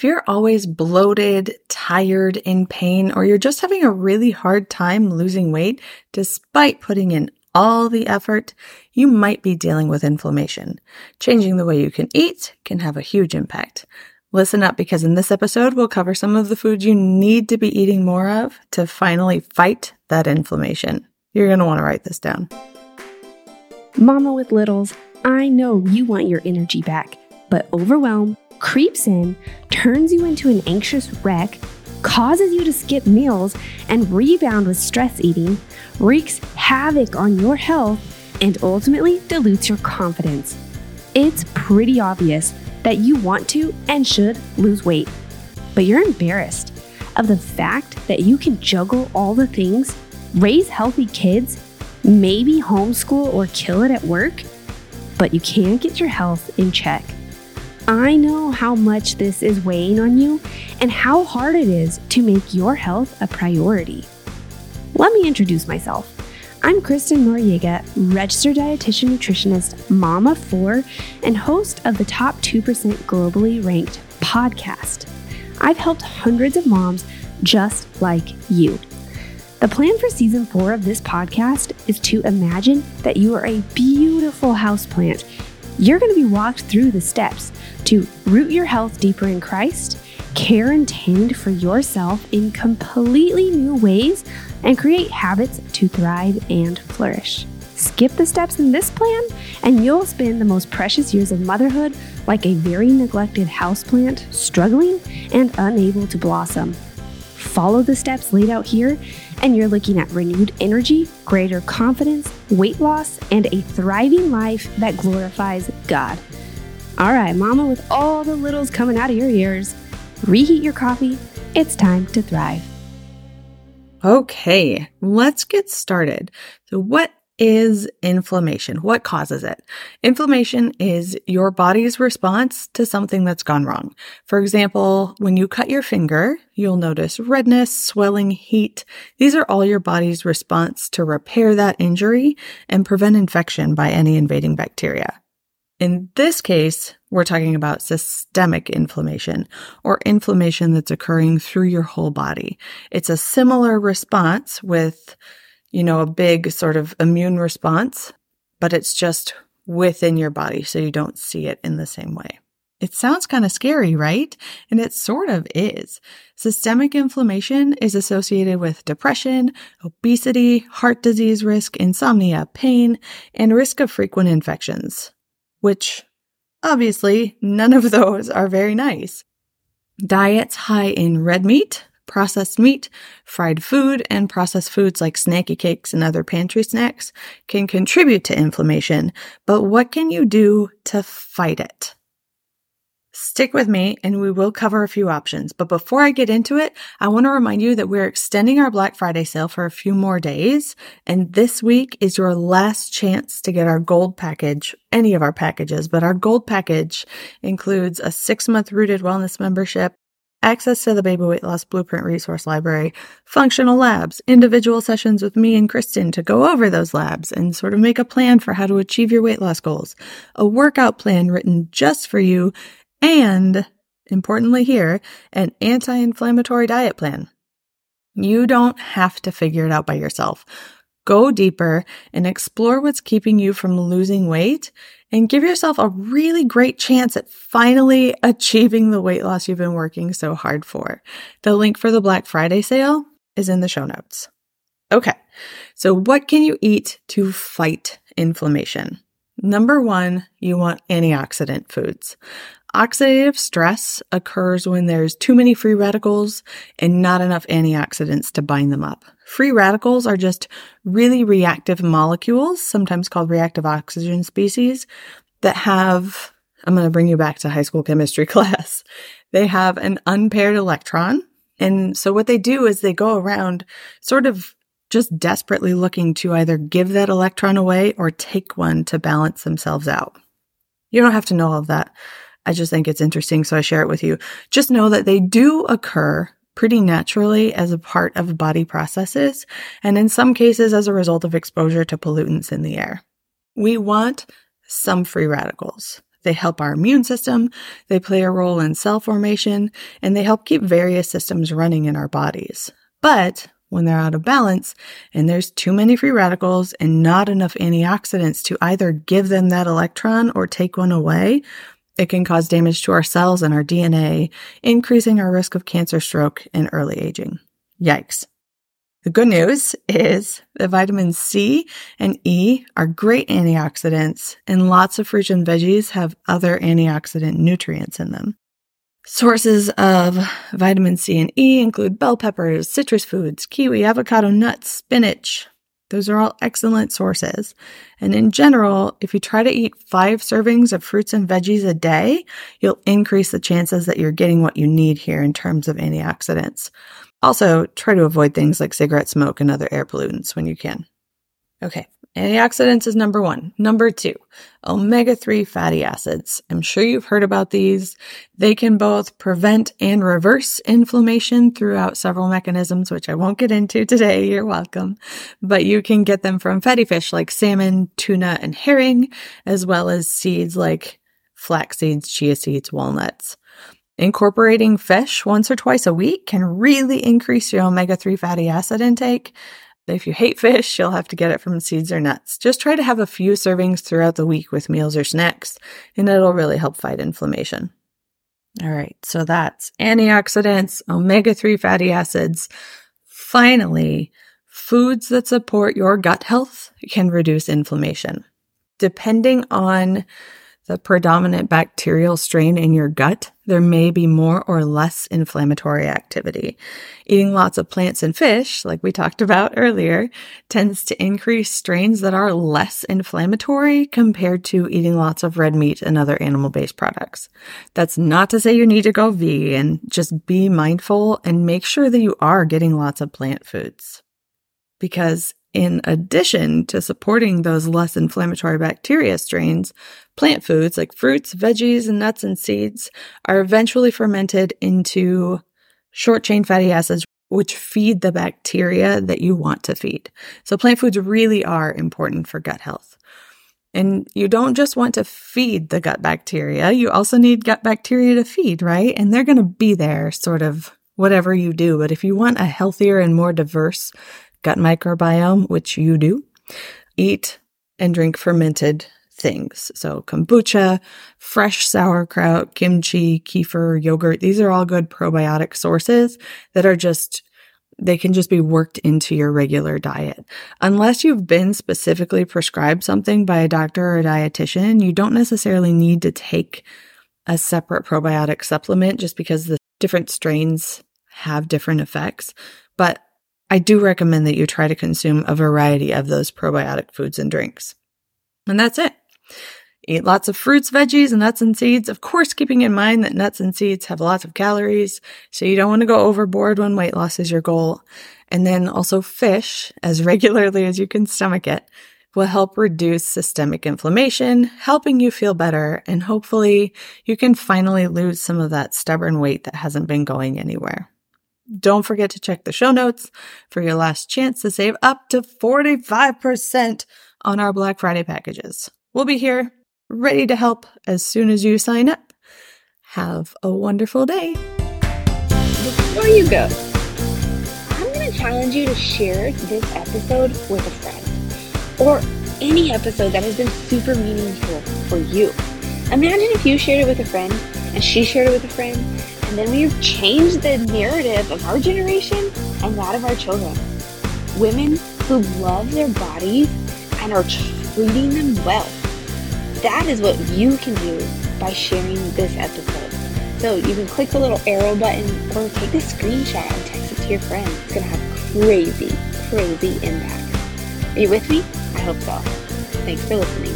If you're always bloated, tired, in pain, or you're just having a really hard time losing weight despite putting in all the effort, you might be dealing with inflammation. Changing the way you can eat can have a huge impact. Listen up because in this episode, we'll cover some of the foods you need to be eating more of to finally fight that inflammation. You're going to want to write this down. Mama with littles, I know you want your energy back, but overwhelm creeps in, turns you into an anxious wreck, causes you to skip meals and rebound with stress eating, wreaks havoc on your health, and ultimately dilutes your confidence. It's pretty obvious that you want to and should lose weight, but you're embarrassed of the fact that you can juggle all the things, raise healthy kids, maybe homeschool or kill it at work, but you can't get your health in check. I know how much this is weighing on you and how hard it is to make your health a priority. Let me introduce myself. I'm Kristen Noriega, registered dietitian nutritionist, mom of four, and host of the top 2% globally ranked podcast. I've helped hundreds of moms just like you. The plan for season four of this podcast is to imagine that you are a beautiful houseplant. You're going to be walked through the steps to root your health deeper in Christ, care and tend for yourself in completely new ways, and create habits to thrive and flourish. Skip the steps in this plan, and you'll spend the most precious years of motherhood like a very neglected houseplant, struggling and unable to blossom. Follow the steps laid out here, and you're looking at renewed energy, greater confidence, weight loss, and a thriving life that glorifies God. All right, mama, with all the littles coming out of your ears, reheat your coffee. It's time to thrive. Okay, let's get started. So, what is inflammation? What causes it? Inflammation is your body's response to something that's gone wrong. For example, when you cut your finger, you'll notice redness, swelling, heat. These are all your body's response to repair that injury and prevent infection by any invading bacteria. In this case, we're talking about systemic inflammation or inflammation that's occurring through your whole body. It's a similar response with, you know, a big sort of immune response, but it's just within your body. So you don't see it in the same way. It sounds kind of scary, right? And it sort of is. Systemic inflammation is associated with depression, obesity, heart disease risk, insomnia, pain, and risk of frequent infections which obviously none of those are very nice. Diets high in red meat, processed meat, fried food, and processed foods like snacky cakes and other pantry snacks can contribute to inflammation, but what can you do to fight it? Stick with me and we will cover a few options. But before I get into it, I want to remind you that we're extending our Black Friday sale for a few more days. And this week is your last chance to get our gold package, any of our packages, but our gold package includes a six month rooted wellness membership, access to the baby weight loss blueprint resource library, functional labs, individual sessions with me and Kristen to go over those labs and sort of make a plan for how to achieve your weight loss goals, a workout plan written just for you, and, importantly here, an anti inflammatory diet plan. You don't have to figure it out by yourself. Go deeper and explore what's keeping you from losing weight and give yourself a really great chance at finally achieving the weight loss you've been working so hard for. The link for the Black Friday sale is in the show notes. Okay, so what can you eat to fight inflammation? Number one, you want antioxidant foods. Oxidative stress occurs when there's too many free radicals and not enough antioxidants to bind them up. Free radicals are just really reactive molecules, sometimes called reactive oxygen species, that have, I'm going to bring you back to high school chemistry class. They have an unpaired electron. And so what they do is they go around sort of just desperately looking to either give that electron away or take one to balance themselves out. You don't have to know all of that. I just think it's interesting, so I share it with you. Just know that they do occur pretty naturally as a part of body processes, and in some cases as a result of exposure to pollutants in the air. We want some free radicals. They help our immune system, they play a role in cell formation, and they help keep various systems running in our bodies. But when they're out of balance and there's too many free radicals and not enough antioxidants to either give them that electron or take one away, it can cause damage to our cells and our DNA, increasing our risk of cancer, stroke, and early aging. Yikes. The good news is that vitamins C and E are great antioxidants, and lots of fruits and veggies have other antioxidant nutrients in them. Sources of vitamin C and E include bell peppers, citrus foods, kiwi, avocado nuts, spinach. Those are all excellent sources. And in general, if you try to eat five servings of fruits and veggies a day, you'll increase the chances that you're getting what you need here in terms of antioxidants. Also, try to avoid things like cigarette smoke and other air pollutants when you can. Okay, antioxidants is number one. Number two, omega 3 fatty acids. I'm sure you've heard about these. They can both prevent and reverse inflammation throughout several mechanisms, which I won't get into today. You're welcome. But you can get them from fatty fish like salmon, tuna, and herring, as well as seeds like flax seeds, chia seeds, walnuts. Incorporating fish once or twice a week can really increase your omega 3 fatty acid intake. If you hate fish, you'll have to get it from seeds or nuts. Just try to have a few servings throughout the week with meals or snacks, and it'll really help fight inflammation. All right, so that's antioxidants, omega 3 fatty acids. Finally, foods that support your gut health can reduce inflammation. Depending on the predominant bacterial strain in your gut, there may be more or less inflammatory activity. Eating lots of plants and fish, like we talked about earlier, tends to increase strains that are less inflammatory compared to eating lots of red meat and other animal based products. That's not to say you need to go vegan, just be mindful and make sure that you are getting lots of plant foods. Because in addition to supporting those less inflammatory bacteria strains, plant foods like fruits, veggies, and nuts and seeds are eventually fermented into short chain fatty acids, which feed the bacteria that you want to feed. So plant foods really are important for gut health. And you don't just want to feed the gut bacteria, you also need gut bacteria to feed, right? And they're going to be there sort of whatever you do. But if you want a healthier and more diverse gut microbiome, which you do, eat and drink fermented things. So kombucha, fresh sauerkraut, kimchi, kefir, yogurt. These are all good probiotic sources that are just they can just be worked into your regular diet. Unless you've been specifically prescribed something by a doctor or a dietitian, you don't necessarily need to take a separate probiotic supplement just because the different strains have different effects. But I do recommend that you try to consume a variety of those probiotic foods and drinks. And that's it. Eat lots of fruits, veggies, and nuts and seeds. Of course, keeping in mind that nuts and seeds have lots of calories, so you don't want to go overboard when weight loss is your goal. And then also fish, as regularly as you can stomach it, will help reduce systemic inflammation, helping you feel better, and hopefully you can finally lose some of that stubborn weight that hasn't been going anywhere. Don't forget to check the show notes for your last chance to save up to 45% on our Black Friday packages. We'll be here ready to help as soon as you sign up. Have a wonderful day. Before you go, I'm going to challenge you to share this episode with a friend or any episode that has been super meaningful for you. Imagine if you shared it with a friend and she shared it with a friend and then we've changed the narrative of our generation and that of our children. Women who love their bodies and are treating them well. That is what you can do by sharing this episode. So you can click the little arrow button or take a screenshot and text it to your friends. It's going to have crazy, crazy impact. Are you with me? I hope so. Thanks for listening.